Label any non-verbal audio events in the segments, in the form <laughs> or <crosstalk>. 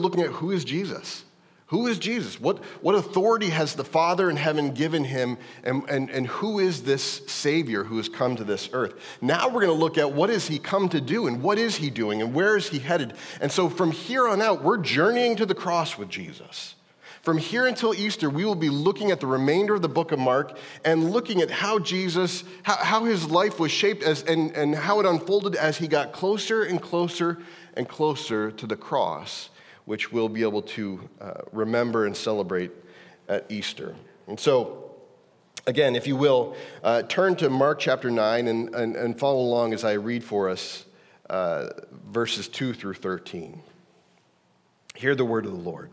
looking at who is Jesus? Who is Jesus? What, what authority has the Father in heaven given him? And, and, and who is this Savior who has come to this earth? Now we're going to look at what has he come to do and what is he doing and where is he headed? And so from here on out, we're journeying to the cross with Jesus. From here until Easter, we will be looking at the remainder of the book of Mark and looking at how Jesus, how, how his life was shaped as, and, and how it unfolded as he got closer and closer and closer to the cross which we'll be able to uh, remember and celebrate at Easter. And so, again, if you will, uh, turn to Mark chapter 9 and, and, and, follow along as I read for us uh, verses 2 through 13. Hear the word of the Lord.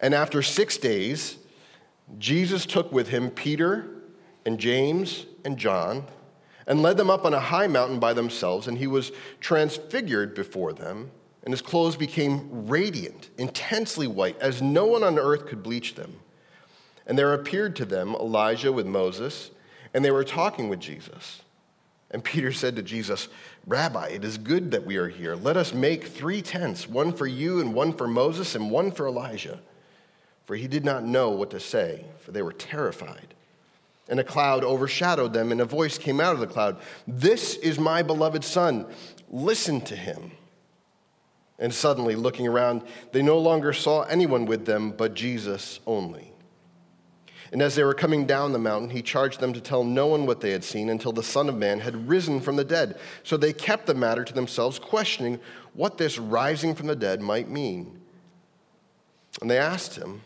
And after six days, Jesus took with him Peter and James and John and led them up on a high mountain by themselves, and he was transfigured before them and his clothes became radiant, intensely white, as no one on earth could bleach them. And there appeared to them Elijah with Moses, and they were talking with Jesus. And Peter said to Jesus, Rabbi, it is good that we are here. Let us make three tents one for you, and one for Moses, and one for Elijah. For he did not know what to say, for they were terrified. And a cloud overshadowed them, and a voice came out of the cloud This is my beloved Son. Listen to him. And suddenly, looking around, they no longer saw anyone with them but Jesus only. And as they were coming down the mountain, he charged them to tell no one what they had seen until the Son of Man had risen from the dead. So they kept the matter to themselves, questioning what this rising from the dead might mean. And they asked him,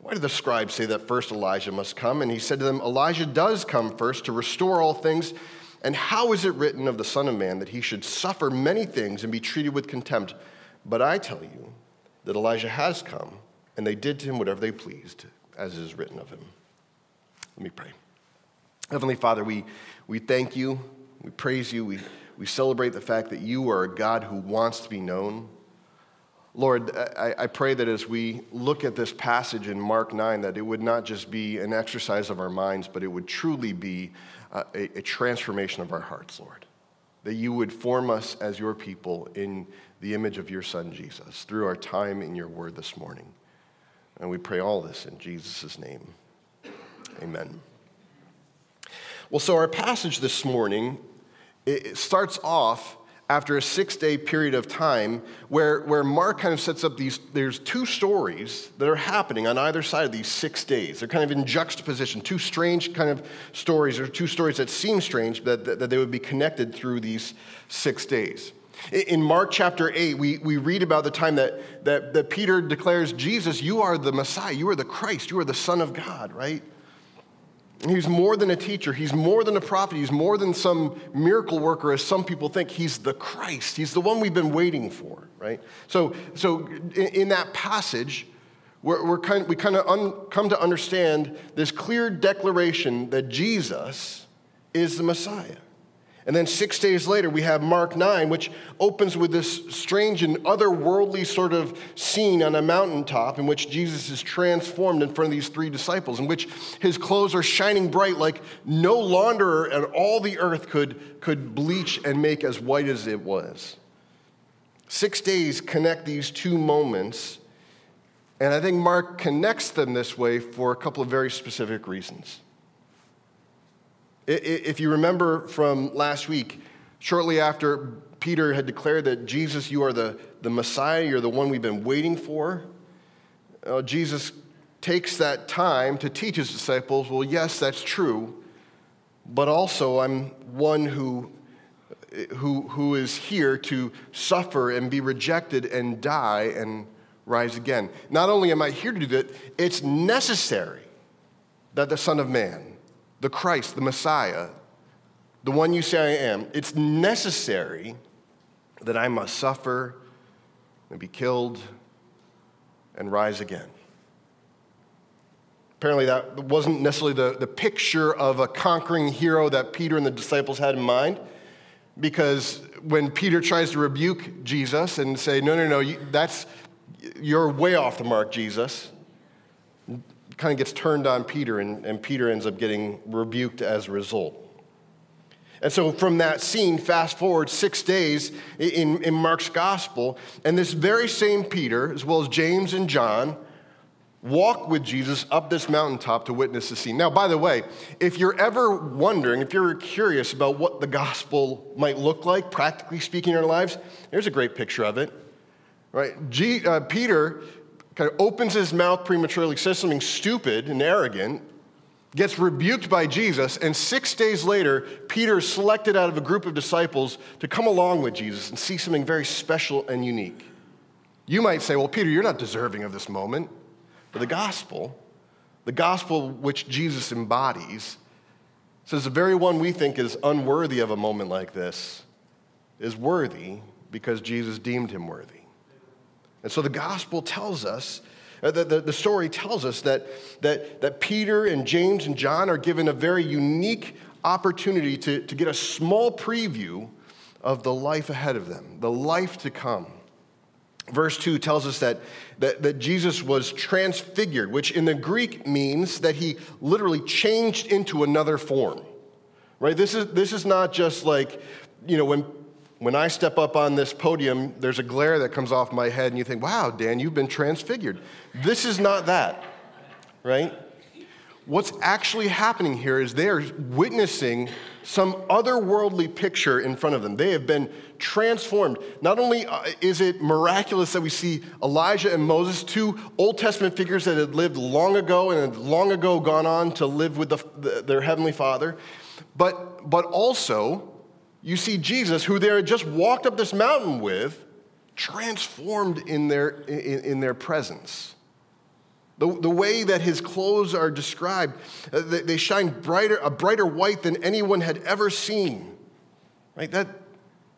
Why do the scribes say that first Elijah must come? And he said to them, Elijah does come first to restore all things. And how is it written of the Son of Man that he should suffer many things and be treated with contempt? But I tell you that Elijah has come, and they did to him whatever they pleased, as is written of him. Let me pray. Heavenly Father, we, we thank you, we praise you, we, we celebrate the fact that you are a God who wants to be known. Lord, I, I, pray that as we look at this passage in Mark 9, that it would not just be an exercise of our minds, but it would truly be uh, a, a transformation of our hearts, Lord. That you would form us as your people in the image of your Son, Jesus, through our time in your word this morning. And we pray all this in Jesus' name. Amen. Well, so our passage this morning it starts off after a six day period of time where, where Mark kind of sets up these, there's two stories that are happening on either side of these six days. They're kind of in juxtaposition, two strange kind of stories, or two stories that seem strange, but that, that they would be connected through these six days. In Mark chapter 8, we, we read about the time that, that, that Peter declares, Jesus, you are the Messiah, you are the Christ, you are the Son of God, right? He's more than a teacher. He's more than a prophet. He's more than some miracle worker, as some people think. He's the Christ. He's the one we've been waiting for, right? So, so in, in that passage, we're, we're kind, we kind of un, come to understand this clear declaration that Jesus is the Messiah. And then six days later, we have Mark 9, which opens with this strange and otherworldly sort of scene on a mountaintop in which Jesus is transformed in front of these three disciples, in which his clothes are shining bright like no launderer and all the earth could, could bleach and make as white as it was. Six days connect these two moments, and I think Mark connects them this way for a couple of very specific reasons. If you remember from last week, shortly after Peter had declared that Jesus, you are the, the Messiah, you're the one we've been waiting for, uh, Jesus takes that time to teach his disciples, well, yes, that's true, but also I'm one who, who, who is here to suffer and be rejected and die and rise again. Not only am I here to do that, it's necessary that the Son of Man the Christ, the Messiah, the one you say I am, it's necessary that I must suffer and be killed and rise again. Apparently, that wasn't necessarily the, the picture of a conquering hero that Peter and the disciples had in mind, because when Peter tries to rebuke Jesus and say, No, no, no, that's, you're way off the mark, Jesus, kind of gets turned on Peter, and, and Peter ends up getting rebuked as a result. And so, from that scene, fast forward six days in, in Mark's gospel, and this very same Peter, as well as James and John, walk with Jesus up this mountaintop to witness the scene. Now, by the way, if you're ever wondering, if you're curious about what the gospel might look like, practically speaking, in our lives, there's a great picture of it. Right? G, uh, Peter kind of opens his mouth prematurely, says something stupid and arrogant, gets rebuked by Jesus, and six days later, Peter is selected out of a group of disciples to come along with Jesus and see something very special and unique. You might say, well, Peter, you're not deserving of this moment. But the gospel, the gospel which Jesus embodies, says the very one we think is unworthy of a moment like this is worthy because Jesus deemed him worthy. And so the gospel tells us, uh, the, the, the, story tells us that, that, that Peter and James and John are given a very unique opportunity to, to get a small preview of the life ahead of them, the life to come. Verse 2 tells us that, that, that Jesus was transfigured, which in the Greek means that he literally changed into another form. Right? This is, this is not just like, you know, when when I step up on this podium, there's a glare that comes off my head, and you think, wow, Dan, you've been transfigured. This is not that, right? What's actually happening here is they are witnessing some otherworldly picture in front of them. They have been transformed. Not only uh, is it miraculous that we see Elijah and Moses, two Old Testament figures that had lived long ago and had long ago gone on to live with the, the, their heavenly Father, but, but also you see Jesus, who they had just walked up this mountain with, transformed in their, in, in their presence. The, the way that his clothes are described, uh, they, they shine brighter, a brighter white than anyone had ever seen. Right? That,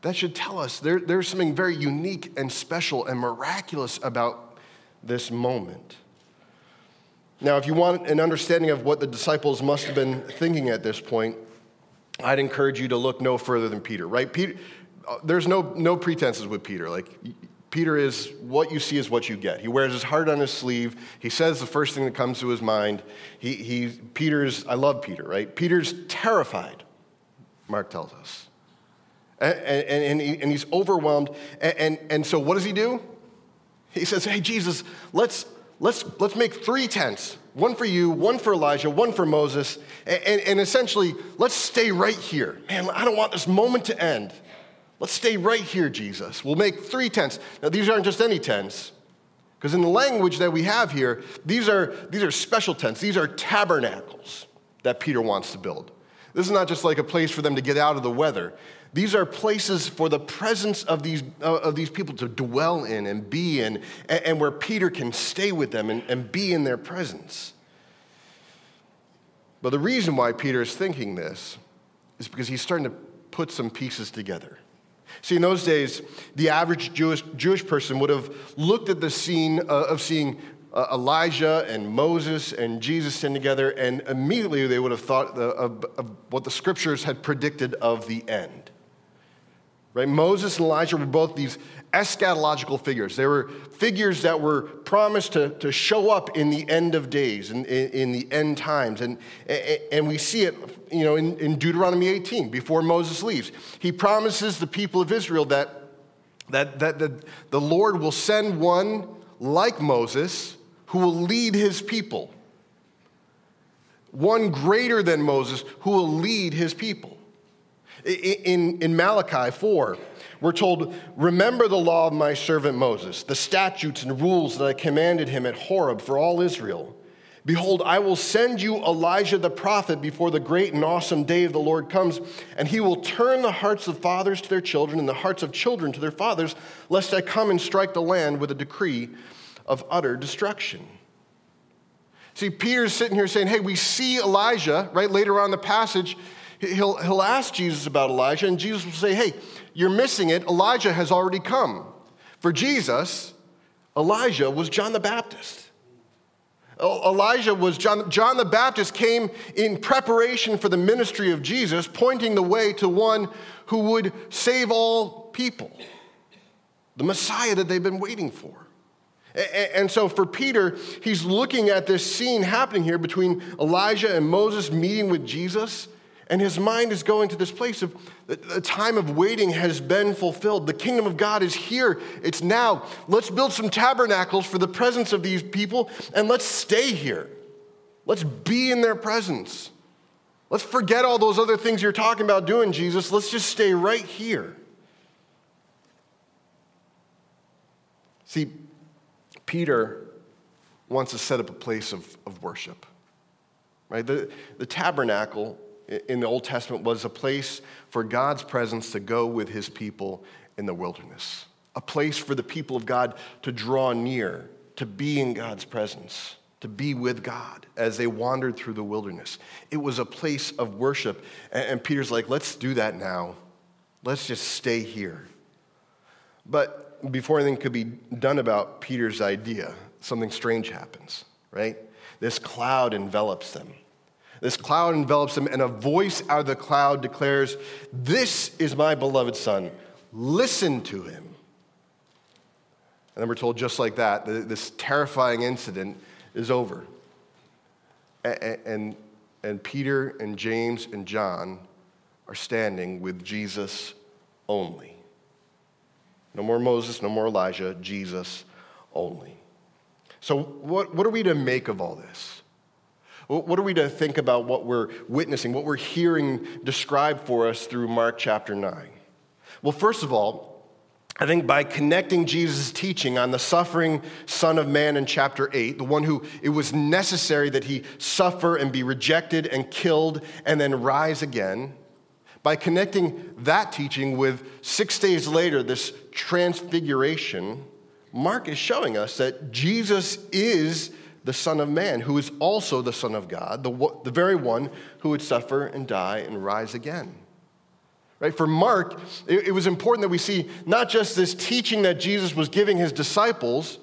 that should tell us there, there's something very unique and special and miraculous about this moment. Now, if you want an understanding of what the disciples must have been thinking at this point, I'd encourage you to look no further than Peter, right? Peter, uh, there's no, no pretenses with Peter. Like, Peter is what you see is what you get. He wears his heart on his sleeve. He says the first thing that comes to his mind. He, he, Peter's, I love Peter, right? Peter's terrified, Mark tells us. And, and, and, he, and he's overwhelmed. And, and, and so what does he do? He says, Hey, Jesus, let's, let's, let's make three tents one for you, one for Elijah, one for Moses, and, and, and, essentially, let's stay right here. Man, I don't want this moment to end. Let's stay right here, Jesus. We'll make three tents. Now, these aren't just any tents, because in the language that we have here, these are, these are special tents. These are tabernacles that Peter wants to build. This is not just like a place for them to get out of the weather. These are places for the presence of these, uh, of these people to dwell in and be in, and, and where Peter can stay with them and, and be in their presence. But the reason why Peter is thinking this is because he's starting to put some pieces together. See, in those days, the average Jewish, Jewish person would have looked at the scene uh, of seeing uh, Elijah and Moses and Jesus stand together, and immediately they would have thought of, of what the scriptures had predicted of the end. Right? Moses and Elijah were both these eschatological figures. They were figures that were promised to, to show up in the end of days, in, in, in the end times. And, and we see it you know, in, in Deuteronomy 18, before Moses leaves. He promises the people of Israel that, that, that, that the Lord will send one like Moses who will lead his people. One greater than Moses who will lead his people. In, in Malachi 4, we're told, Remember the law of my servant Moses, the statutes and rules that I commanded him at Horeb for all Israel. Behold, I will send you Elijah the prophet before the great and awesome day of the Lord comes, and he will turn the hearts of fathers to their children and the hearts of children to their fathers, lest I come and strike the land with a decree of utter destruction. See, Peter's sitting here saying, Hey, we see Elijah, right? Later on the passage, he'll, he'll ask Jesus about Elijah, and Jesus will say, Hey, you're missing it. Elijah has already come. For Jesus, Elijah was John the Baptist. Elijah was John, John the Baptist came in preparation for the ministry of Jesus, pointing the way to one who would save all people, the Messiah that they've been waiting for. And so for Peter, he's looking at this scene happening here between Elijah and Moses meeting with Jesus, And his mind is going to this place of the time of waiting has been fulfilled. The kingdom of God is here. It's now. Let's build some tabernacles for the presence of these people and let's stay here. Let's be in their presence. Let's forget all those other things you're talking about doing, Jesus. Let's just stay right here. See, Peter wants to set up a place of, of worship. Right? The, the tabernacle in the Old Testament was a place for God's presence to go with his people in the wilderness, a place for the people of God to draw near, to be in God's presence to be with God as they wandered through the wilderness. It was a place of worship. And, Peter's like, let's do that now. Let's just stay here. But before anything could be done about Peter's idea, something strange happens, right? This cloud envelops them. This cloud envelops them, and a voice out of the cloud declares, This is my beloved Son. Listen to him. And then we're told, just like that, this terrifying incident is over. And, and Peter and James and John are standing with Jesus only. No more Moses, no more Elijah, Jesus only. So, what, what are we to make of all this? What are we to think about what we're witnessing, what we're hearing described for us through Mark chapter 9? Well, first of all, I think by connecting Jesus' teaching on the suffering Son of Man in chapter 8, the one who it was necessary that he suffer and be rejected and killed and then rise again, by connecting that teaching with six days later, this transfiguration, Mark is showing us that Jesus is the Son of Man, who is also the Son of God, the, the very one who would suffer and die and rise again. Right? For Mark, it, it was important that we see not just this teaching that Jesus was giving his disciples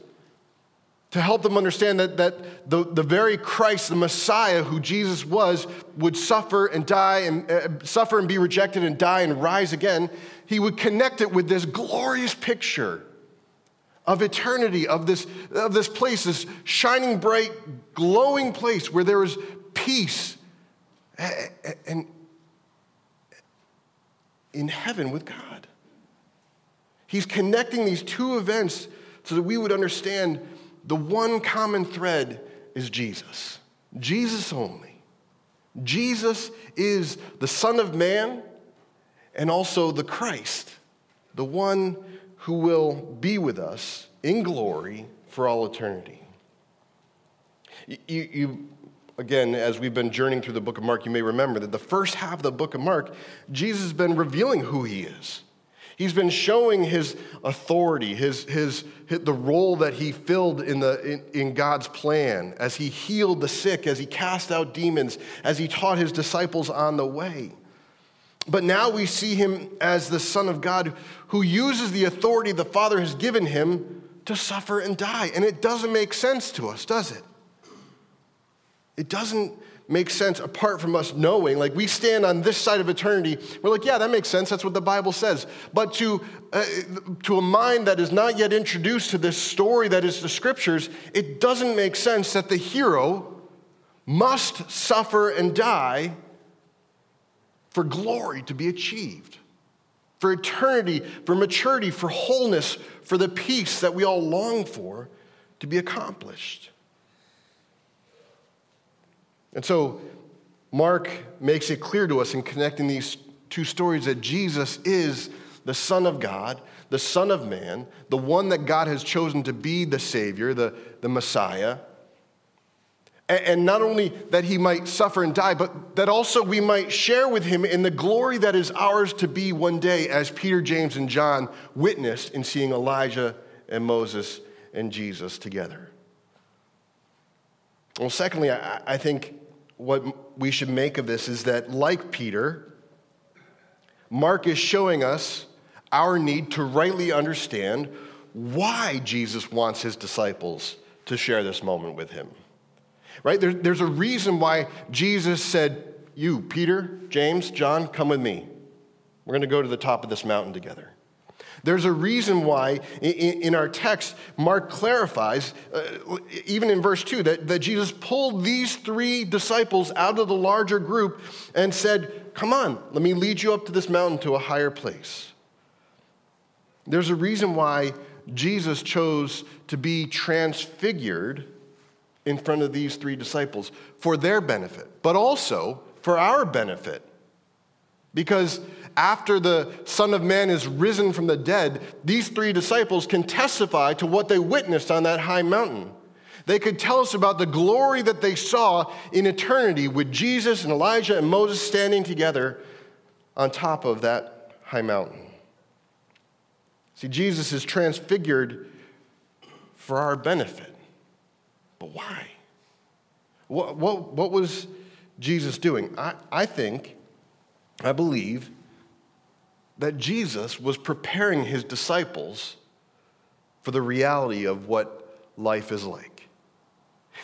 to help them understand that, that the, the very Christ, the Messiah who Jesus was, would suffer and die and uh, suffer and be rejected and die and rise again. He would connect it with this glorious picture of eternity, of this, of this place, this shining bright, glowing place where there is peace and, in heaven with God. He's connecting these two events so that we would understand the one common thread is Jesus. Jesus only. Jesus is the Son of Man and also the Christ, the one who will be with us in glory for all eternity. You, you, again, as we've been journeying through the book of Mark, you may remember that the first half of the book of Mark, Jesus has been revealing who he is. He's been showing his authority, his, his, his the role that he filled in, the, in, in God's plan as he healed the sick, as he cast out demons, as he taught his disciples on the way. But now we see him as the Son of God who uses the authority the Father has given him to suffer and die. And it doesn't make sense to us, does it? It doesn't make sense apart from us knowing. Like we stand on this side of eternity, we're like, yeah, that makes sense. That's what the Bible says. But to, uh, to a mind that is not yet introduced to this story that is the scriptures, it doesn't make sense that the hero must suffer and die for glory to be achieved, for eternity, for maturity, for wholeness, for the peace that we all long for to be accomplished. And so, Mark makes it clear to us in connecting these two stories that Jesus is the Son of God, the Son of Man, the one that God has chosen to be the Savior, the, the Messiah. And not only that he might suffer and die, but that also we might share with him in the glory that is ours to be one day, as Peter, James, and John witnessed in seeing Elijah and Moses and Jesus together. Well, secondly, I, think what we should make of this is that, like Peter, Mark is showing us our need to rightly understand why Jesus wants his disciples to share this moment with him. Right? There, there's a reason why Jesus said, You, Peter, James, John, come with me. We're going to go to the top of this mountain together. There's a reason why in our text, Mark clarifies, uh, even in verse 2, that, that Jesus pulled these three disciples out of the larger group and said, Come on, let me lead you up to this mountain to a higher place. There's a reason why Jesus chose to be transfigured in front of these three disciples for their benefit, but also for our benefit. Because after the Son of Man is risen from the dead, these three disciples can testify to what they witnessed on that high mountain. They could tell us about the glory that they saw in eternity with Jesus and Elijah and Moses standing together on top of that high mountain. See, Jesus is transfigured for our benefit. But why? What, what, what was Jesus doing? I, I think, I believe, that Jesus was preparing his disciples for the reality of what life is like.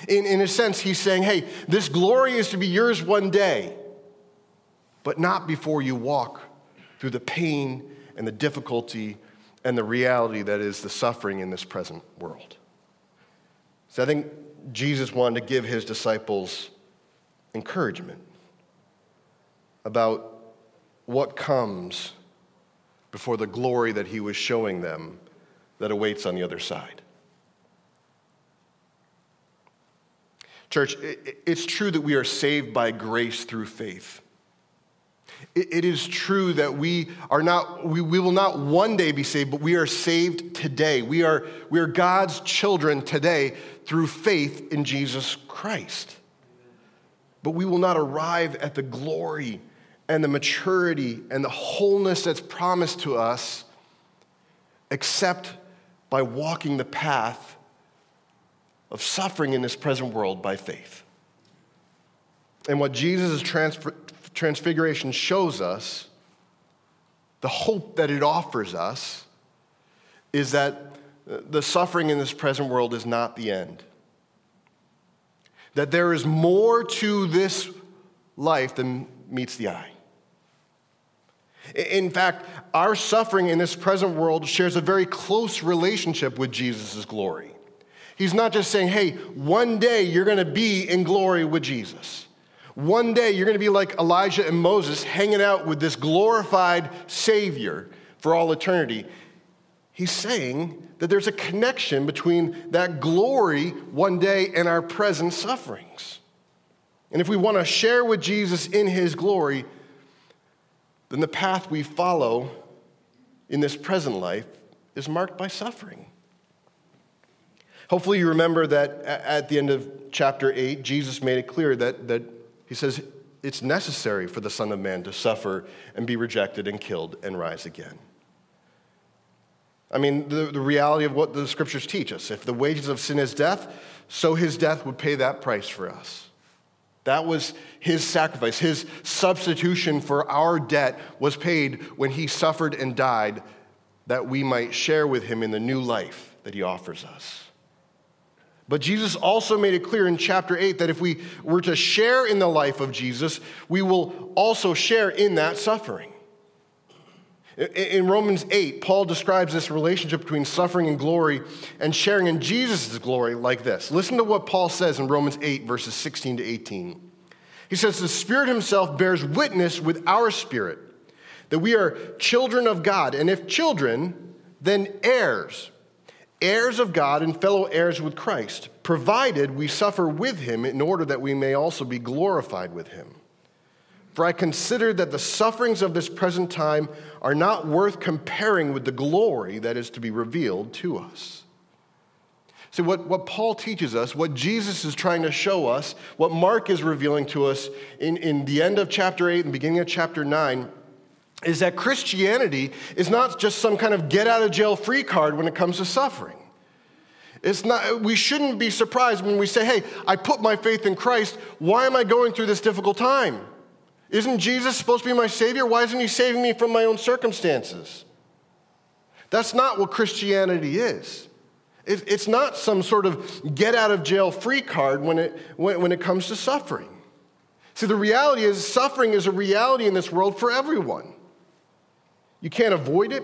In, in a sense, he's saying, hey, this glory is to be yours one day, but not before you walk through the pain and the difficulty and the reality that is the suffering in this present world. So I think Jesus wanted to give his disciples encouragement about what comes before the glory that he was showing them that awaits on the other side. Church, it's true that we are saved by grace through faith. It is true that we are not, we, we will not one day be saved, but we are saved today. We are, we are God's children today through faith in Jesus Christ. But we will not arrive at the glory and the maturity and the wholeness that's promised to us except by walking the path of suffering in this present world by faith. And what Jesus' is transfer, transfiguration shows us, the hope that it offers us, is that the suffering in this present world is not the end. That there is more to this life than meets the eye. In fact, our suffering in this present world shares a very close relationship with Jesus' glory. He's not just saying, hey, one day you're going to be in glory with Jesus. One day you're going to be like Elijah and Moses hanging out with this glorified Savior for all eternity. He's saying that there's a connection between that glory one day and our present sufferings. And if we want to share with Jesus in his glory, then the path we follow in this present life is marked by suffering. Hopefully, you remember that at the end of chapter 8, Jesus made it clear that, that he says it's necessary for the Son of Man to suffer and be rejected and killed and rise again. I mean, the, the reality of what the scriptures teach us if the wages of sin is death, so his death would pay that price for us. That was his sacrifice. His substitution for our debt was paid when he suffered and died that we might share with him in the new life that he offers us. But Jesus also made it clear in chapter 8 that if we were to share in the life of Jesus, we will also share in that suffering. In Romans 8, Paul describes this relationship between suffering and glory and sharing in Jesus' glory like this. Listen to what Paul says in Romans 8, verses 16 to 18. He says, The Spirit Himself bears witness with our spirit that we are children of God, and if children, then heirs, heirs of God and fellow heirs with Christ, provided we suffer with Him in order that we may also be glorified with Him. For I consider that the sufferings of this present time are not worth comparing with the glory that is to be revealed to us. See, what, what Paul teaches us, what Jesus is trying to show us, what Mark is revealing to us in, in the end of chapter 8 and beginning of chapter 9, is that Christianity is not just some kind of get out of jail free card when it comes to suffering. It's not, we shouldn't be surprised when we say, hey, I put my faith in Christ. Why am I going through this difficult time? Isn't Jesus supposed to be my Savior? Why isn't He saving me from my own circumstances? That's not what Christianity is. It's not some sort of get out of jail free card when it, when it comes to suffering. See, the reality is, suffering is a reality in this world for everyone. You can't avoid it.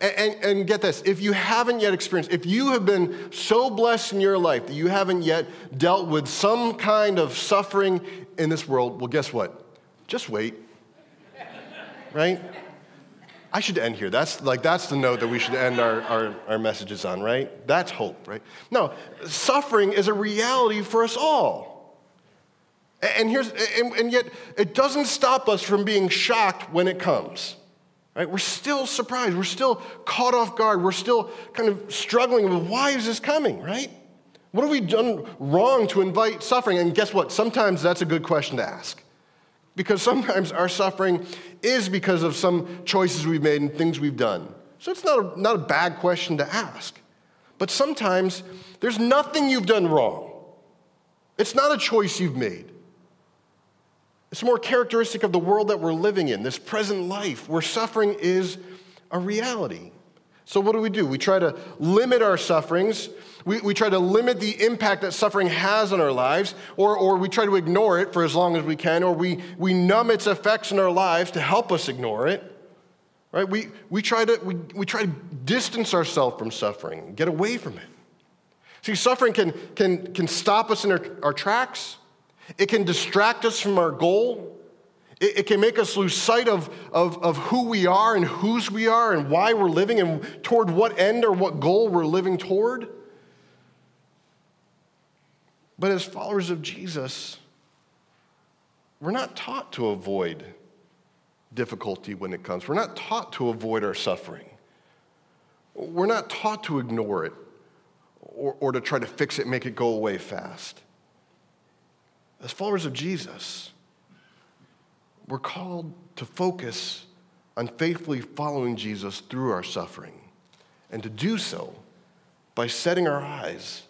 And, and, and, get this if you haven't yet experienced, if you have been so blessed in your life that you haven't yet dealt with some kind of suffering in this world, well, guess what? Just wait. right? I should end here. That's like that's the note that we should end our, our, our messages on, right? That's hope, right? No, suffering is a reality for us all. And here's and, and yet it doesn't stop us from being shocked when it comes. Right? We're still surprised. We're still caught off guard. We're still kind of struggling with why is this coming, right? What have we done wrong to invite suffering? And guess what? Sometimes that's a good question to ask. Because sometimes our suffering is because of some choices we've made and things we've done. So it's not a, not a bad question to ask. But sometimes there's nothing you've done wrong. It's not a choice you've made. It's more characteristic of the world that we're living in, this present life, where suffering is a reality. So, what do we do? We try to limit our sufferings. We, we try to limit the impact that suffering has on our lives, or, or we try to ignore it for as long as we can, or we, we numb its effects in our lives to help us ignore it. Right? We, we, try to, we, we try to distance ourselves from suffering, get away from it. See, suffering can, can, can stop us in our, our tracks, it can distract us from our goal. It, it, can make us lose sight of, of, of who we are and whose we are and why we're living and toward what end or what goal we're living toward. But as followers of Jesus, we're not taught to avoid difficulty when it comes. We're not taught to avoid our suffering. We're not taught to ignore it or, or to try to fix it, make it go away fast. As followers of Jesus, we're called to focus on faithfully following Jesus through our suffering, and to do so by setting our eyes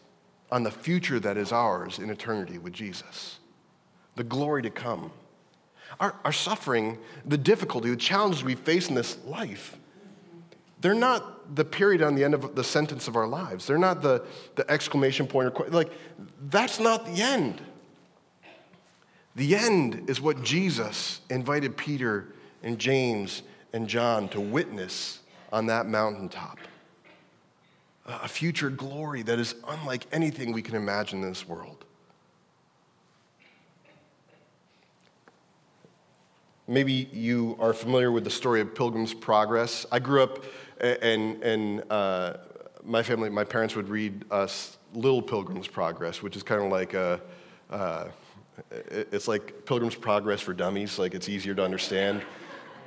on the future that is ours in eternity with Jesus, the glory to come. Our, our suffering, the difficulty, the challenges we face in this life, they're not the period on the end of the sentence of our lives. They're not the, the exclamation point or like that's not the end. The end is what Jesus invited Peter and James and John to witness on that mountaintop. A future glory that is unlike anything we can imagine in this world. Maybe you are familiar with the story of Pilgrim's Progress. I grew up, and, and uh, my family, my parents would read us Little Pilgrim's Progress, which is kind of like a, uh, it's like Pilgrim's Progress for dummies, like it's easier to understand.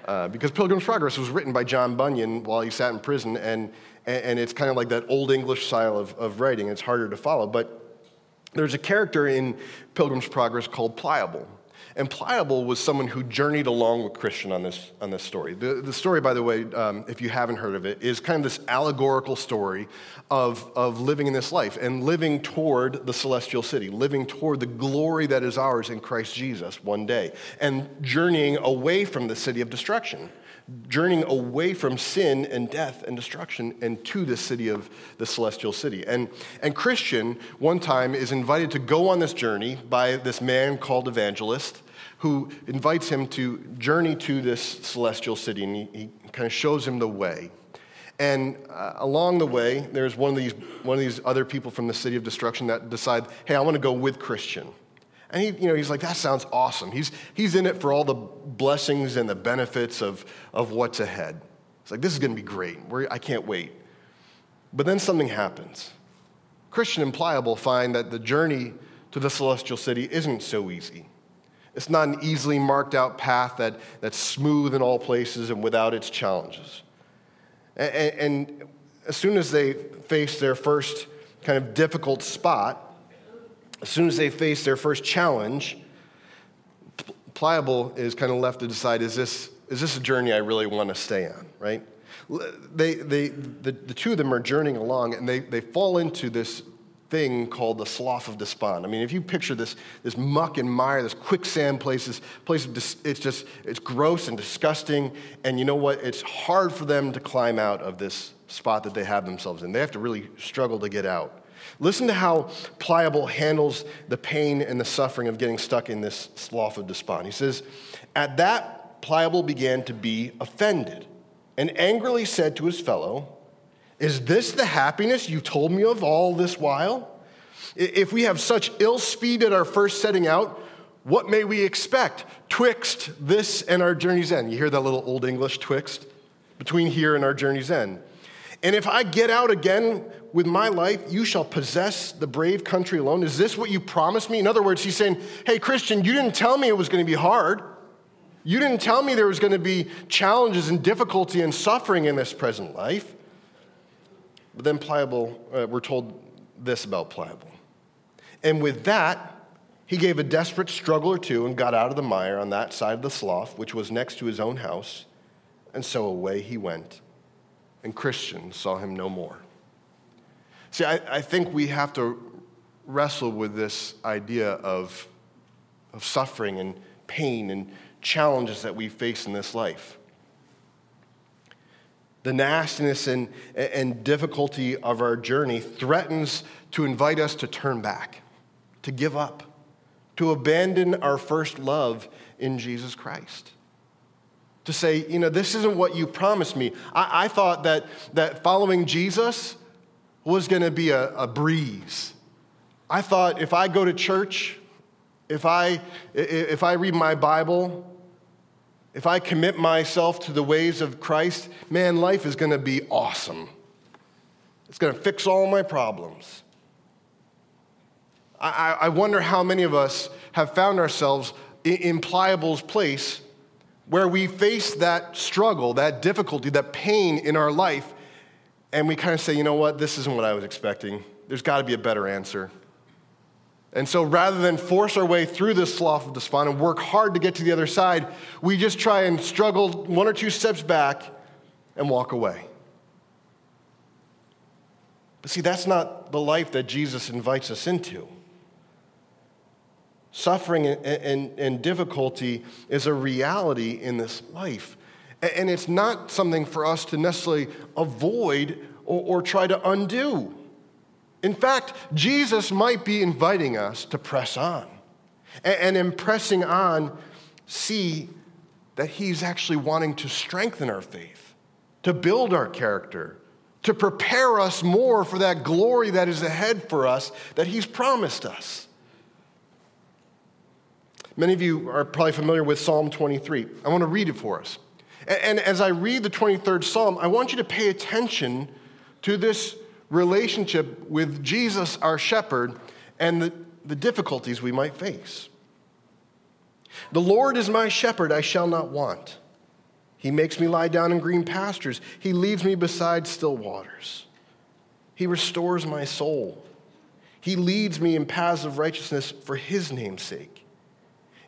Uh, because Pilgrim's Progress was written by John Bunyan while he sat in prison, and, and it's kind of like that old English style of, of writing. It's harder to follow. But there's a character in Pilgrim's Progress called Pliable. And Pliable was someone who journeyed along with Christian on this, on this story. The, the story, by the way, um, if you haven't heard of it, is kind of this allegorical story of, of living in this life and living toward the celestial city, living toward the glory that is ours in Christ Jesus one day, and journeying away from the city of destruction journeying away from sin and death and destruction and to the city of the celestial city. And, and Christian, one time, is invited to go on this journey by this man called Evangelist who invites him to journey to this celestial city and he, he kind of shows him the way. And uh, along the way, there's one of, these, one of these other people from the city of destruction that decide, hey, I want to go with Christian. And he, you know, he's like, that sounds awesome. He's, he's in it for all the blessings and the benefits of, of what's ahead. It's like, this is going to be great. We're, I can't wait. But then something happens. Christian and Pliable find that the journey to the celestial city isn't so easy. It's not an easily marked out path that, that's smooth in all places and without its challenges. And, and as soon as they face their first kind of difficult spot, as soon as they face their first challenge, Pliable is kind of left to decide is this, is this a journey I really want to stay on, right? They, they, the, the two of them are journeying along and they, they fall into this thing called the slough of despond. I mean, if you picture this, this muck and mire, this quicksand place, this place, it's just, it's gross and disgusting. And you know what? It's hard for them to climb out of this spot that they have themselves in. They have to really struggle to get out. Listen to how Pliable handles the pain and the suffering of getting stuck in this slough of despond. He says, At that, Pliable began to be offended and angrily said to his fellow, Is this the happiness you told me of all this while? If we have such ill speed at our first setting out, What may we expect twixt this and our journey's end? You hear that little old English twixt? Between here and our journey's end. And if I get out again with my life, you shall possess the brave country alone. Is this what you promised me? In other words, he's saying, Hey, Christian, you didn't tell me it was going to be hard. You didn't tell me there was going to be challenges and difficulty and suffering in this present life. But then Pliable, uh, we're told this about Pliable. And with that, he gave a desperate struggle or two and got out of the mire on that side of the slough, which was next to his own house. And so away he went. And Christian saw him no more. See, I, I think we have to wrestle with this idea of, of suffering and pain and challenges that we face in this life. The nastiness and, and difficulty of our journey threatens to invite us to turn back, to give up, to abandon our first love in Jesus Christ. To say, you know, this isn't what you promised me. I, I thought that, that following Jesus was going to be a, a breeze. I thought if I go to church, if I, if I read my Bible, if I commit myself to the ways of Christ, man, life is going to be awesome. It's going to fix all my problems. I, I wonder how many of us have found ourselves in Pliable's place where we face that struggle, that difficulty, that pain in our life, and we kind of say, you know what, this isn't what I was expecting. There's got to be a better answer. And so rather than force our way through this slough of despond and work hard to get to the other side, we just try and struggle one or two steps back and walk away. But see, that's not the life that Jesus invites us into. Suffering and, and, and difficulty is a reality in this life. And it's not something for us to necessarily avoid or, or try to undo. In fact, Jesus might be inviting us to press on. And in pressing on, see that He's actually wanting to strengthen our faith, to build our character, to prepare us more for that glory that is ahead for us that He's promised us. Many of you are probably familiar with Psalm 23. I want to read it for us. And as I read the 23rd Psalm, I want you to pay attention to this relationship with Jesus, our shepherd, and the, the difficulties we might face. The Lord is my shepherd, I shall not want. He makes me lie down in green pastures, He leads me beside still waters. He restores my soul. He leads me in paths of righteousness for His name's sake.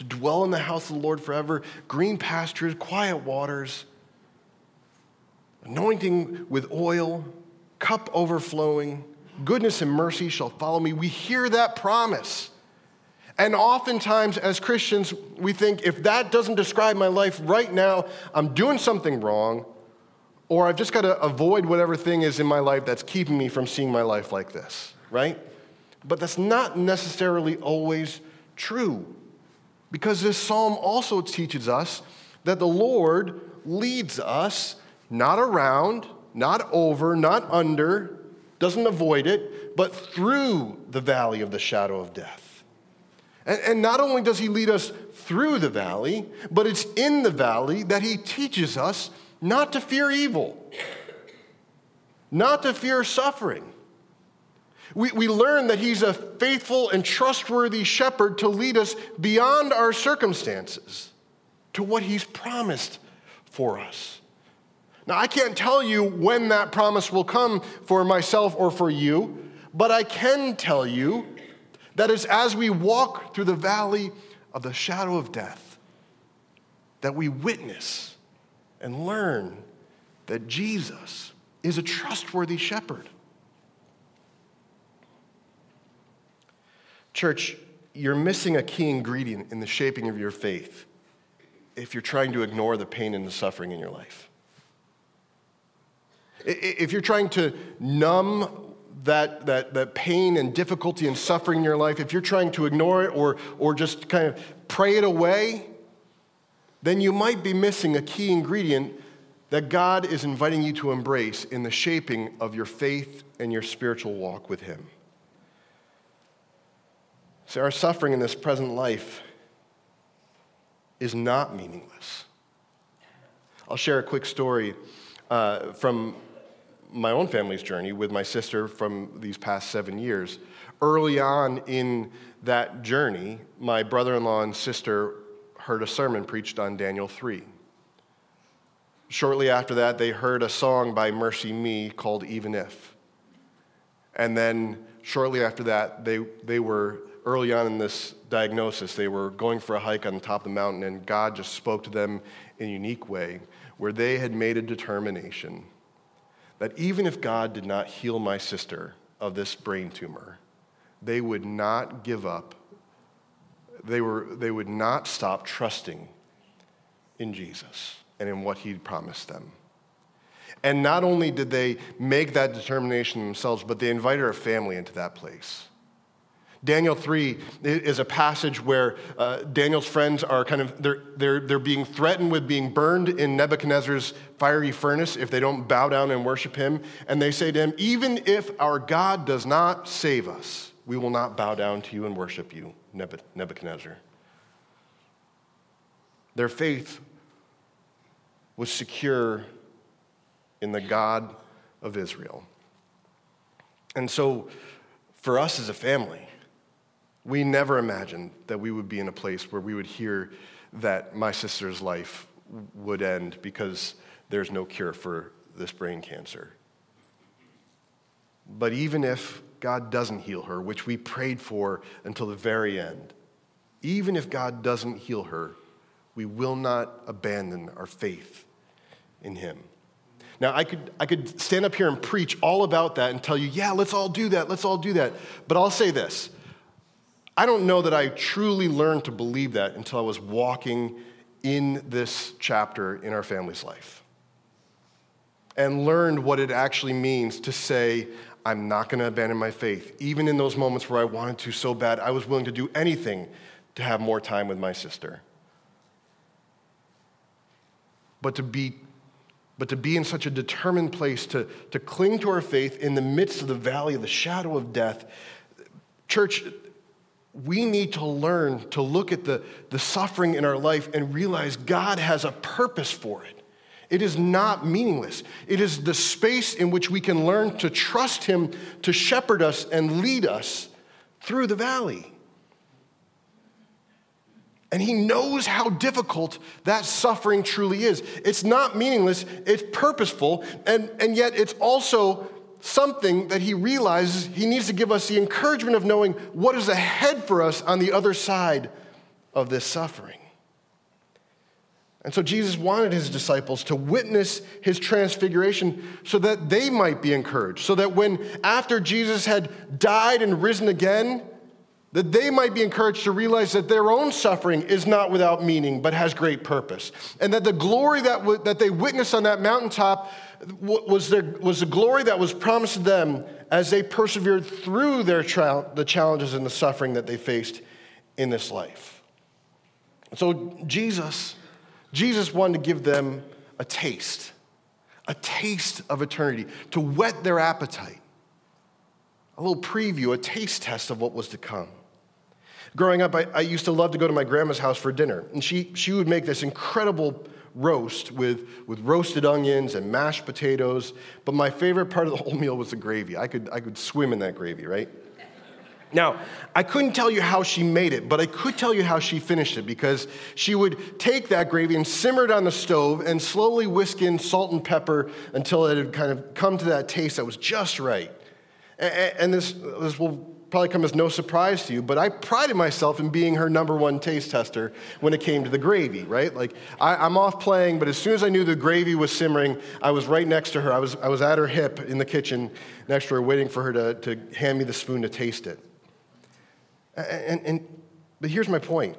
To dwell in the house of the Lord forever, green pastures, quiet waters, anointing with oil, cup overflowing goodness and mercy shall follow me. We hear that promise. And oftentimes, as Christians, we think if that doesn't describe my life right now, I'm doing something wrong, or I've just got to avoid whatever thing is in my life that's keeping me from seeing my life like this, right? But that's not necessarily always true. Because this psalm also teaches us that the Lord leads us not around, not over, not under, doesn't avoid it, but through the valley of the shadow of death. And, and not only does he lead us through the valley, but it's in the valley that he teaches us not to fear evil, not to fear suffering. We, we learn that he's a faithful and trustworthy shepherd to lead us beyond our circumstances to what he's promised for us. Now, I can't tell you when that promise will come for myself or for you, but I can tell you that it's as we walk through the valley of the shadow of death that we witness and learn that Jesus is a trustworthy shepherd. Church, you're missing a key ingredient in the shaping of your faith. if you're trying to ignore the pain and the suffering in your life. If you're trying to numb that, that, that pain and difficulty and suffering in your life, if you're trying to ignore it or, or just kind of pray it away, then you might be missing a key ingredient that God is inviting you to embrace in the shaping of your faith and your spiritual walk with Him. See, our suffering in this present life is not meaningless. I'll share a quick story uh, from my own family's journey with my sister from these past seven years. Early on in that journey, my brother in law and sister heard a sermon preached on Daniel 3. Shortly after that, they heard a song by MercyMe called Even If. And then shortly after that, they, they were early on in this diagnosis, they were going for a hike on the top of the mountain, and God just spoke to them in a unique way where they had made a determination that even if God did not heal my sister of this brain tumor, they would not give up. They, were, they would not stop trusting in Jesus and in what he promised them. And not only did they make that determination themselves, but they invited our family into that place. Daniel 3 is a passage where uh, Daniel's friends are kind of, they're, they're, they're being threatened with being burned in Nebuchadnezzar's fiery furnace if they don't bow down and worship him. And they say to him, Even if our God does not save us, we will not bow down to you and worship you, Nebuchadnezzar. Their faith was secure in the God of Israel. And so, for us as a family, we never imagined that we would be in a place where we would hear that my sister's life would end because there's no cure for this brain cancer. But even if God doesn't heal her, which we prayed for until the very end, even if God doesn't heal her, we will not abandon our faith in Him. Now, I could, I could stand up here and preach all about that and tell you, yeah, let's all do that, let's all do that. But I'll say this I don't know that I truly learned to believe that until I was walking in this chapter in our family's life and learned what it actually means to say, I'm not going to abandon my faith. Even in those moments where I wanted to so bad, I was willing to do anything to have more time with my sister. But to be but to be in such a determined place to, to cling to our faith in the midst of the valley of the shadow of death. Church, we need to learn to look at the, the suffering in our life and realize God has a purpose for it. It is not meaningless. It is the space in which we can learn to trust Him to shepherd us and lead us through the valley. And He knows how difficult that suffering truly is. It's not meaningless, it's purposeful, and, and yet it's also something that he realizes he needs to give us the encouragement of knowing what is ahead for us on the other side of this suffering. And so Jesus wanted his disciples to witness his transfiguration so that they might be encouraged, so that when after Jesus had died and risen again, that they might be encouraged to realize that their own suffering is not without meaning, but has great purpose. And that the glory that, w- that they witnessed on that mountaintop was, there, was the glory that was promised to them as they persevered through their tra- the challenges and the suffering that they faced in this life. So Jesus, Jesus wanted to give them a taste, a taste of eternity, to whet their appetite, a little preview, a taste test of what was to come. Growing up, I, I, used to love to go to my grandma's house for dinner, and she, she would make this incredible roast with, with roasted onions and mashed potatoes. But my favorite part of the whole <laughs> meal was the gravy. I could, I could swim in that gravy, right? Now, I couldn't tell you how she made it, but I could tell you how she finished it because she would take that gravy and simmer it on the stove and slowly whisk in salt and pepper until it had kind of come to that taste that was just right. And this, this will probably come as no surprise to you, but I prided myself in being her number one taste tester when it came to the gravy, right? Like, I, am off playing, but as soon as I knew the gravy was simmering, I was right next to her. I was, I was at her hip in the kitchen next to her, waiting for her to, to hand me the spoon to taste it. And, and, but here's my point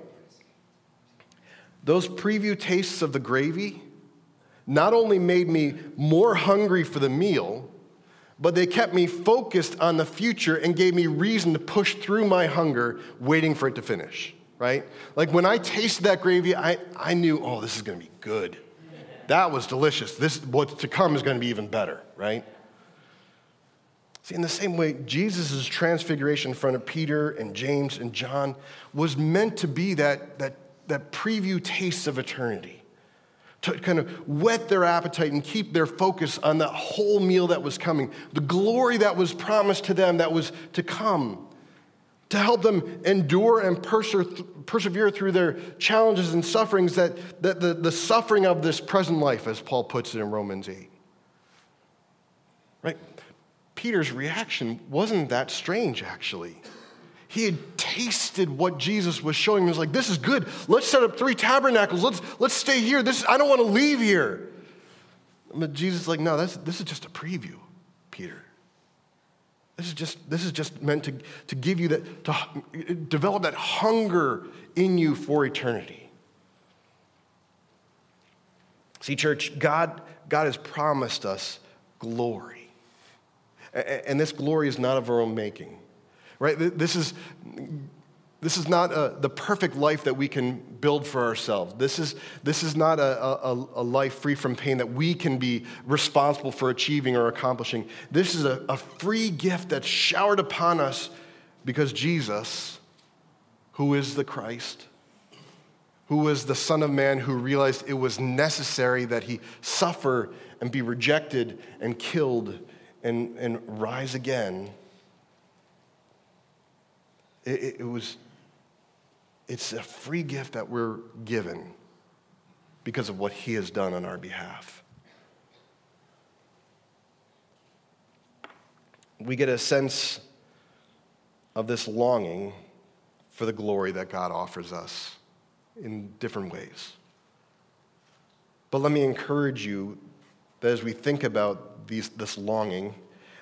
those preview tastes of the gravy not only made me more hungry for the meal, but they kept me focused on the future and gave me reason to push through my hunger, waiting for it to finish, right? Like when I tasted that gravy, I, I knew, oh, this is gonna be good. That was delicious. This, what's to come is gonna be even better, right? See, in the same way, Jesus' transfiguration in front of Peter and James and John was meant to be that, that, that preview taste of eternity to kind of whet their appetite and keep their focus on that whole meal that was coming, the glory that was promised to them that was to come, to help them endure and persevere through their challenges and sufferings, that, that the, the suffering of this present life, as Paul puts it in Romans 8. Right? Peter's reaction wasn't that strange, actually. He had tasted what Jesus was showing him. He was like, this is good. Let's set up three tabernacles. Let's, let's stay here. This, I don't want to leave here. But Jesus is like, no, that's, this is just a preview, Peter. This is just, this is just meant to, to give you that, to develop that hunger in you for eternity. See, church, God, God has promised us glory. And this glory is not of our own making right? This is, this is not a, the perfect life that we can build for ourselves. This is, this is not a, a, a, life free from pain that we can be responsible for achieving or accomplishing. This is a, a free gift that's showered upon us because Jesus, who is the Christ, who was the Son of Man who realized it was necessary that he suffer and be rejected and killed and, and rise again it, it was, it's a free gift that we're given because of what he has done on our behalf. We get a sense of this longing for the glory that God offers us in different ways. But let me encourage you that as we think about these, this longing,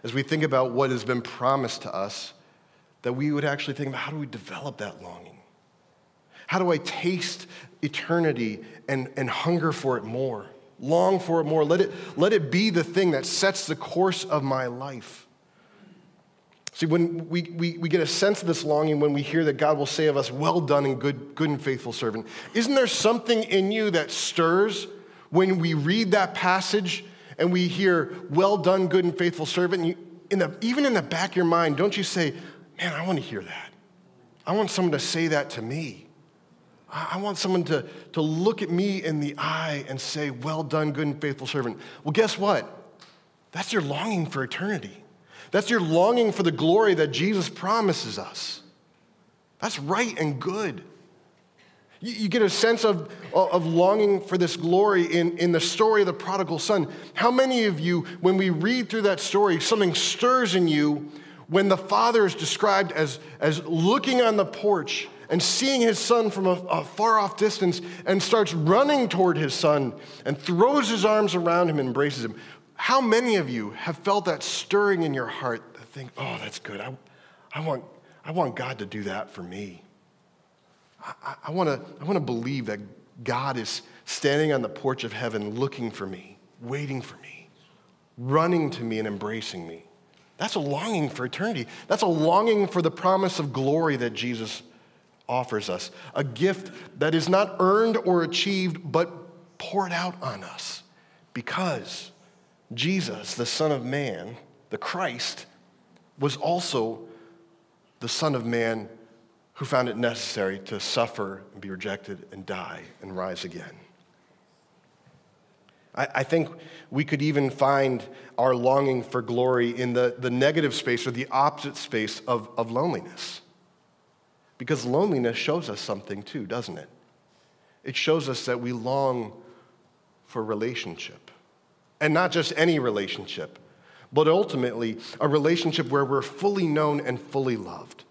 as we think about what has been promised to us, that we would actually think about how do we develop that longing? How do I taste eternity and, and hunger for it more? Long for it more. Let it, let it be the thing that sets the course of my life. See, when we, we, we get a sense of this longing when we hear that God will say of us, Well done and good, good and faithful servant, isn't there something in you that stirs when we read that passage and we hear, Well done, good and faithful servant? And You, in the, even in the back of your mind, don't you say, Man, I want to hear that. I want someone to say that to me. I want someone to, to look at me in the eye and say, Well done, good and faithful servant. Well, guess what? That's your longing for eternity. That's your longing for the glory that Jesus promises us. That's right and good. You, you get a sense of, of longing for this glory in, in the story of the prodigal son. How many of you, when we read through that story, something stirs in you when the father is described as, as looking on the porch and seeing his son from a, a, far off distance and starts running toward his son and throws his arms around him and embraces him. How many of you have felt that stirring in your heart that think, oh, that's good. I, I, want, I want God to do that for me. I, I want to believe that God is standing on the porch of heaven looking for me, waiting for me, running to me and embracing me. That's a longing for eternity. That's a longing for the promise of glory that Jesus offers us. A gift that is not earned or achieved, but poured out on us because Jesus, the Son of Man, the Christ, was also the Son of Man who found it necessary to suffer and be rejected and die and rise again. I, I think we could even find our longing for glory in the, the negative space or the opposite space of, of loneliness. Because loneliness shows us something too, doesn't it? It shows us that we long for relationship. And not just any relationship, but ultimately a relationship where we're fully known and fully loved.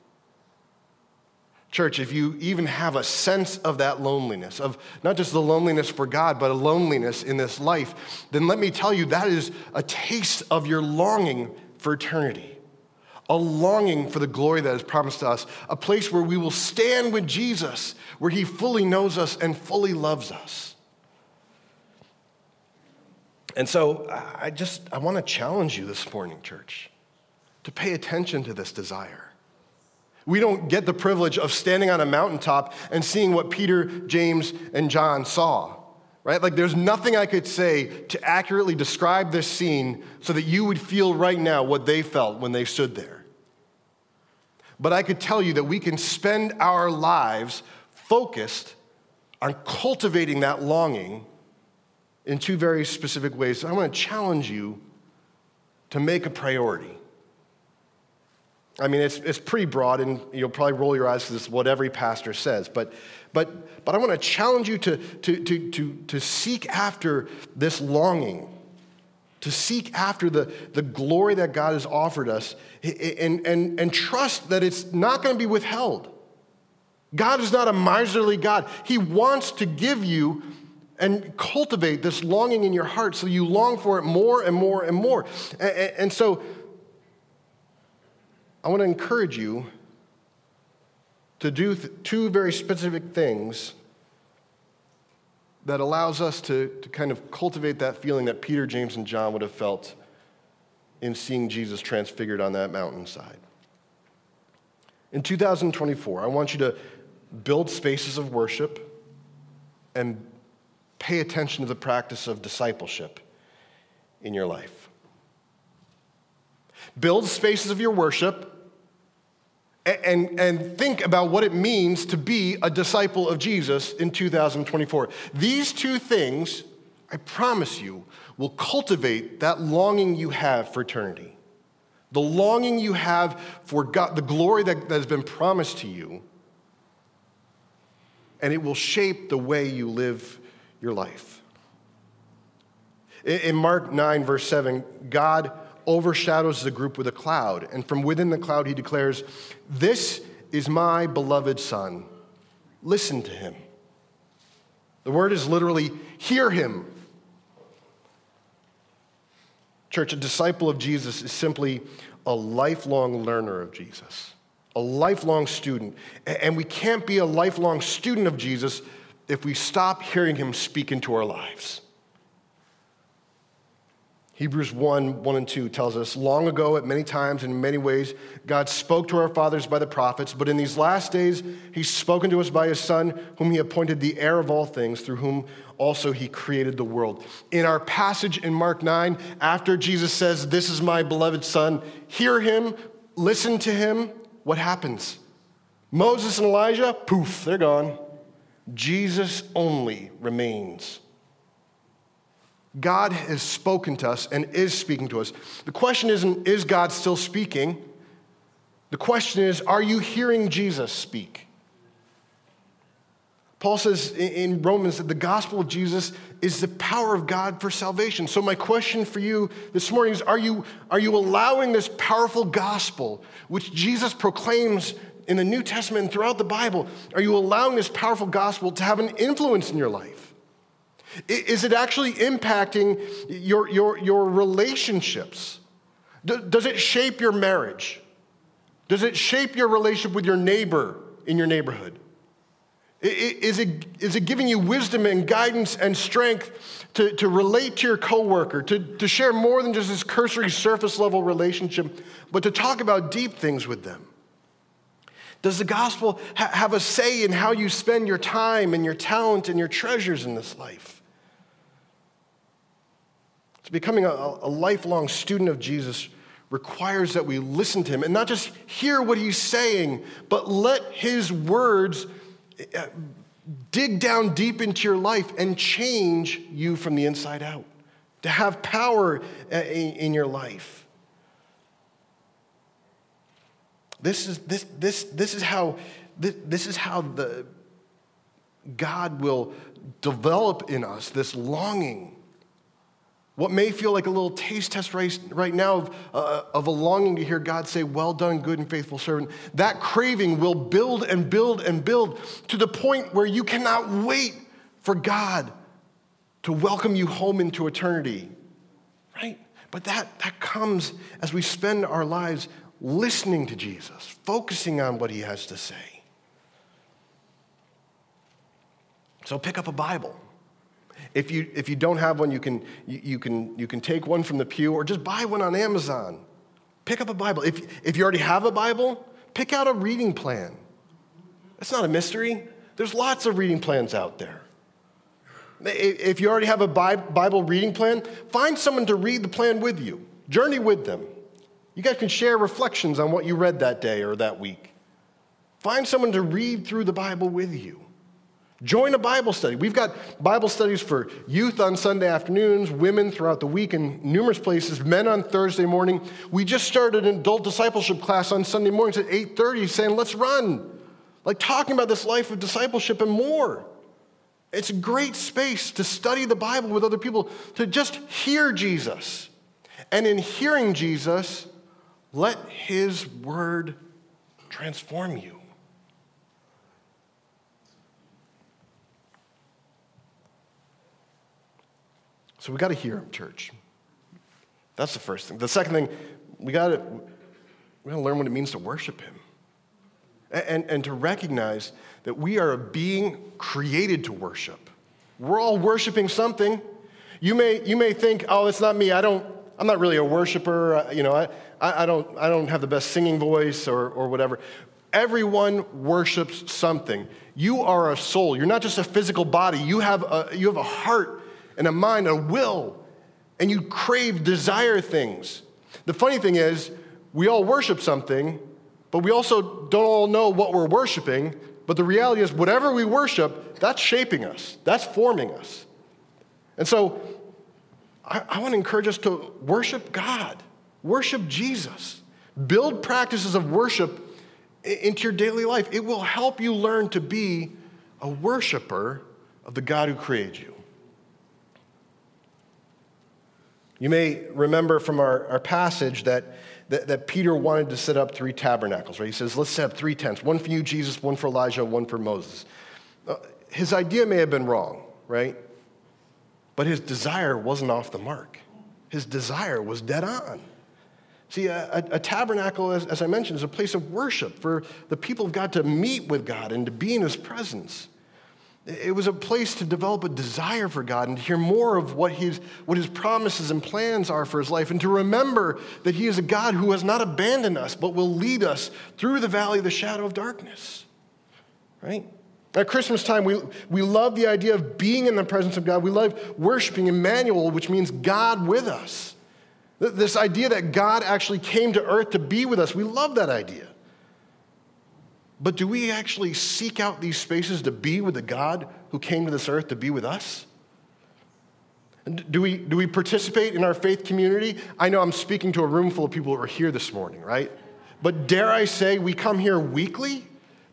Church, if you even have a sense of that loneliness, of not just the loneliness for God, but a loneliness in this life, then let me tell you that is a taste of your longing for eternity. a longing for the glory that is promised to us, a place where we will stand with Jesus, where he fully knows us and fully loves us. And so I just I want to challenge you this morning, church, to pay attention to this desire. We don't get the privilege of standing on a mountaintop and seeing what Peter, James, and John saw right? Like there's nothing I could say to accurately describe this scene so that you would feel right now what they felt when they stood there. But I could tell you that we can spend our lives focused on cultivating that longing in two very specific ways. So I want to challenge you to make a priority. I mean, it's, it's pretty broad, and you'll probably roll your eyes because it's what every pastor says. But, but, but I want to challenge you to, to, to, to, to seek after this longing, to seek after the, the glory that God has offered us, and, and, and trust that it's not going to be withheld. God is not a miserly God. He wants to give you and cultivate this longing in your heart so you long for it more and more and more. And, and so, I want to encourage you to do th- two very specific things that allows us to, to kind of cultivate that feeling that Peter, James, and John would have felt in seeing Jesus transfigured on that mountainside. In 2024, I want you to build spaces of worship and pay attention to the practice of discipleship in your life. Build spaces of your worship and, and think about what it means to be a disciple of Jesus in 2024. These two things, I promise you, will cultivate that longing you have for eternity. The longing you have for God, the glory that, that has been promised to you, and it will shape the way you live your life. In, in Mark 9, verse 7, God overshadows the group with a cloud. And from within the cloud, he declares, This is my beloved Son. Listen to him. The word is literally, hear him. Church, a disciple of Jesus is simply a lifelong learner of Jesus, a lifelong student. And we can't be a lifelong student of Jesus if we stop hearing him speak into our lives. Hebrews 1 1 and 2 tells us long ago, at many times, and in many ways, God spoke to our fathers by the prophets, but in these last days, He's spoken to us by His Son, whom He appointed the heir of all things, through whom also He created the world. In our passage in Mark 9, after Jesus says, This is my beloved Son, hear Him, listen to Him, what happens? Moses and Elijah, poof, they're gone. Jesus only remains. God has spoken to us and is speaking to us. The question isn't, is God still speaking? The question is, are you hearing Jesus speak? Paul says in Romans that the gospel of Jesus is the power of God for salvation. So, my question for you this morning is are you, are you allowing this powerful gospel, which Jesus proclaims in the New Testament and throughout the Bible, are you allowing this powerful gospel to have an influence in your life? Is it actually impacting your, your, your relationships? Does it shape your marriage? Does it shape your relationship with your neighbor in your neighborhood? Is it, is it giving you wisdom and guidance and strength to, to relate to your coworker, to, to share more than just this cursory surface level relationship, but to talk about deep things with them? Does the gospel ha- have a say in how you spend your time and your talent and your treasures in this life? Becoming a, a lifelong student of Jesus requires that we listen to him and not just hear what he's saying, but let his words uh, dig down deep into your life and change you from the inside out, to have power uh, in your life. This is, this, this, this is how, this, this is how the, God will develop in us this longing what may feel like a little taste test right, now of, uh, of a longing to hear God say, Well done, good and faithful servant, that craving will build and build and build to the point where you cannot wait for God to welcome you home into eternity. Right? But that, that comes as we spend our lives listening to Jesus, focusing on what he has to say. So pick up a Bible. If you, if you don't have one, you can, you, you, can, you can take one from the pew or just buy one on Amazon. Pick up a Bible. If, if you already have a Bible, pick out a reading plan. It's not a mystery. There's lots of reading plans out there. If you already have a Bible reading plan, find someone to read the plan with you. Journey with them. You guys can share reflections on what you read that day or that week. Find someone to read through the Bible with you. Join a Bible study. We've got Bible studies for youth on Sunday afternoons, women throughout the week in numerous places, men on Thursday morning. We just started an adult discipleship class on Sunday mornings at 8:30 saying, "Let's run." Like talking about this life of discipleship and more. It's a great space to study the Bible with other people, to just hear Jesus. And in hearing Jesus, let his word transform you. So we got to hear him, church. That's the first thing. The second thing, we got to we got to learn what it means to worship him. And, and, to recognize that we are a being created to worship. We're all worshiping something. You may, you may think, oh, it's not me. I don't, I'm not really a worshiper. Uh, you know, I, I, don't, I don't have the best singing voice or, or whatever. Everyone worships something. You are a soul. You're not just a physical body. You have a, you have a heart and a mind, a will, and you crave, desire things. The funny thing is, we all worship something, but we also don't all know what we're worshiping. But the reality is, whatever we worship, that's shaping us, that's forming us. And so, I, I want to encourage us to worship God, worship Jesus, build practices of worship into your daily life. It will help you learn to be a worshiper of the God who created you. You may remember from our, our passage that, that, that, Peter wanted to set up three tabernacles, right? He says, let's set up three tents one for you, Jesus, one for Elijah, one for Moses. Uh, his idea may have been wrong, right? But his desire wasn't off the mark, his desire was dead on. See, a, a, tabernacle, as, as I mentioned, is a place of worship for the people of God to meet with God and to be in his presence. It was a place to develop a desire for God and to hear more of what his, what his promises and plans are for his life, and to remember that he is a God who has not abandoned us, but will lead us through the valley of the shadow of darkness. Right? At Christmas time, we, we love the idea of being in the presence of God. We love worshiping Emmanuel, which means God with us. This idea that God actually came to earth to be with us, we love that idea. But do we actually seek out these spaces to be with the God who came to this earth to be with us? Do we, do we participate in our faith community? I know I'm speaking to a room full of people who are here this morning, right? But dare I say, we come here weekly?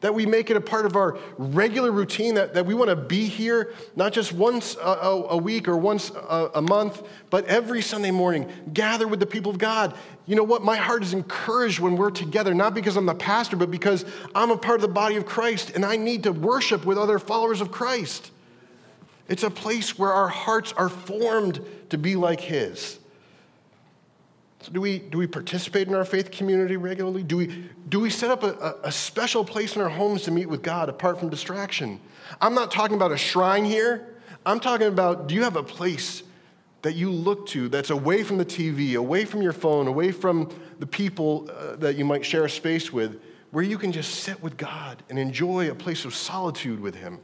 That we make it a part of our regular routine, that, that we want to be here not just once a, a, week or once a, a, month, but every Sunday morning, gather with the people of God. You know what? My heart is encouraged when we're together, not because I'm the pastor, but because I'm a part of the body of Christ and I need to worship with other followers of Christ. It's a place where our hearts are formed to be like His. So do we, do we participate in our faith community regularly? Do we, do we set up a, a, special place in our homes to meet with God apart from distraction? I'm not talking about a shrine here. I'm talking about do you have a place that you look to that's away from the TV, away from your phone, away from the people uh, that you might share a space with, where you can just sit with God and enjoy a place of solitude with Him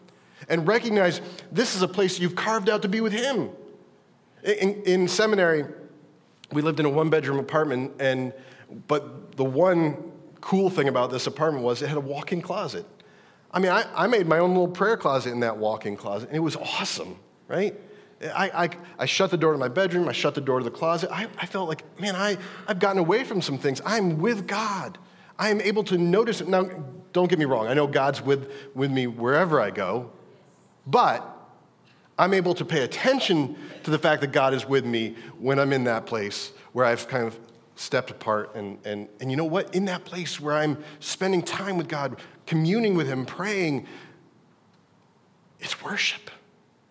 and recognize this is a place you've carved out to be with Him? In, in seminary, we lived in a one bedroom apartment, and, but the one cool thing about this apartment was it had a walk in closet. I mean, I, I made my own little prayer closet in that walk in closet, and it was awesome, right? I, I, I, shut the door to my bedroom, I shut the door to the closet. I, I felt like, man, I, I've gotten away from some things. I'm with God. I am able to notice it. Now, don't get me wrong, I know God's with, with me wherever I go, but I'm able to pay attention to the fact that God is with me when I'm in that place where I've kind of stepped apart. And, and, and you know what? In that place where I'm spending time with God, communing with Him, praying, it's worship,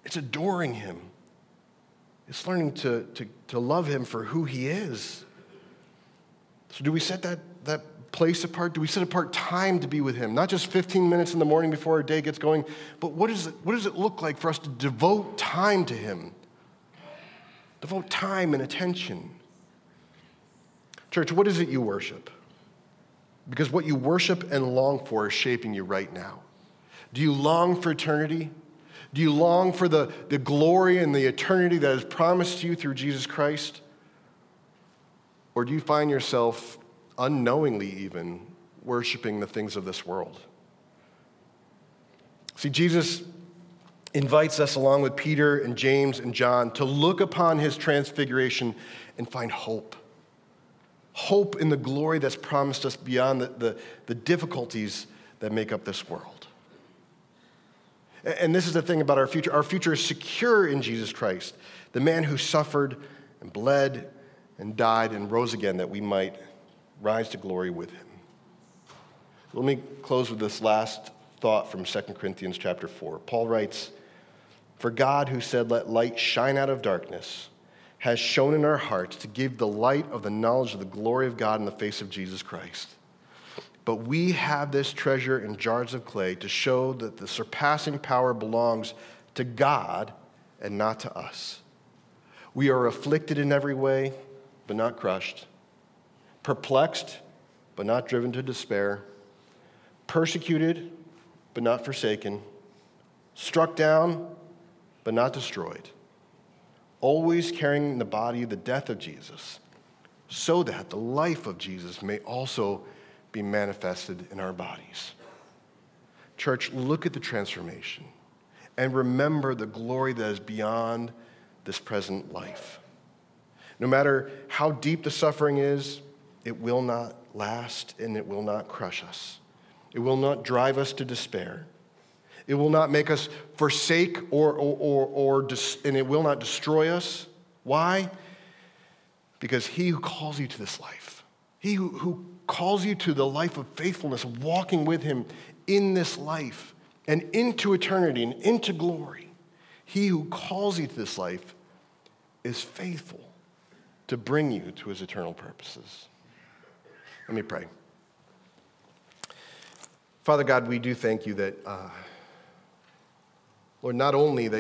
it's adoring Him, it's learning to, to, to love Him for who He is. So, do we set that place apart? Do we set apart time to be with Him? Not just 15 minutes in the morning before our day gets going, but what, is it, what does it look like for us to devote time to Him? Devote time and attention. Church, what is it you worship? Because what you worship and long for is shaping you right now. Do you long for eternity? Do you long for the, the glory and the eternity that is promised to you through Jesus Christ? Or do you find yourself unknowingly even worshiping the things of this world? See, Jesus invites us, along with Peter and James and John, to look upon his transfiguration and find hope. Hope in the glory that's promised us beyond the, the, the difficulties that make up this world. And this is the thing about our future our future is secure in Jesus Christ, the man who suffered and bled and died and rose again that we might rise to glory with him. Let me close with this last thought from 2 Corinthians chapter 4. Paul writes, For God, who said, Let light shine out of darkness, has shown in our hearts to give the light of the knowledge of the glory of God in the face of Jesus Christ. But we have this treasure in jars of clay to show that the surpassing power belongs to God and not to us. We are afflicted in every way but not crushed, perplexed, but not driven to despair, persecuted, but not forsaken, struck down, but not destroyed, always carrying in the body the death of Jesus, so that the life of Jesus may also be manifested in our bodies. Church, look at the transformation and remember the glory that is beyond this present life. No matter how deep the suffering is, it will not last and it will not crush us. It will not drive us to despair. It will not make us forsake or, or, or, or and it will not destroy us. Why? Because he who calls you to this life, he who, who calls you to the life of faithfulness, walking with him in this life and into eternity and into glory, he who calls you to this life is faithful to bring you to his eternal purposes. Let me pray. Father God, we do thank you that, uh, Lord, not only that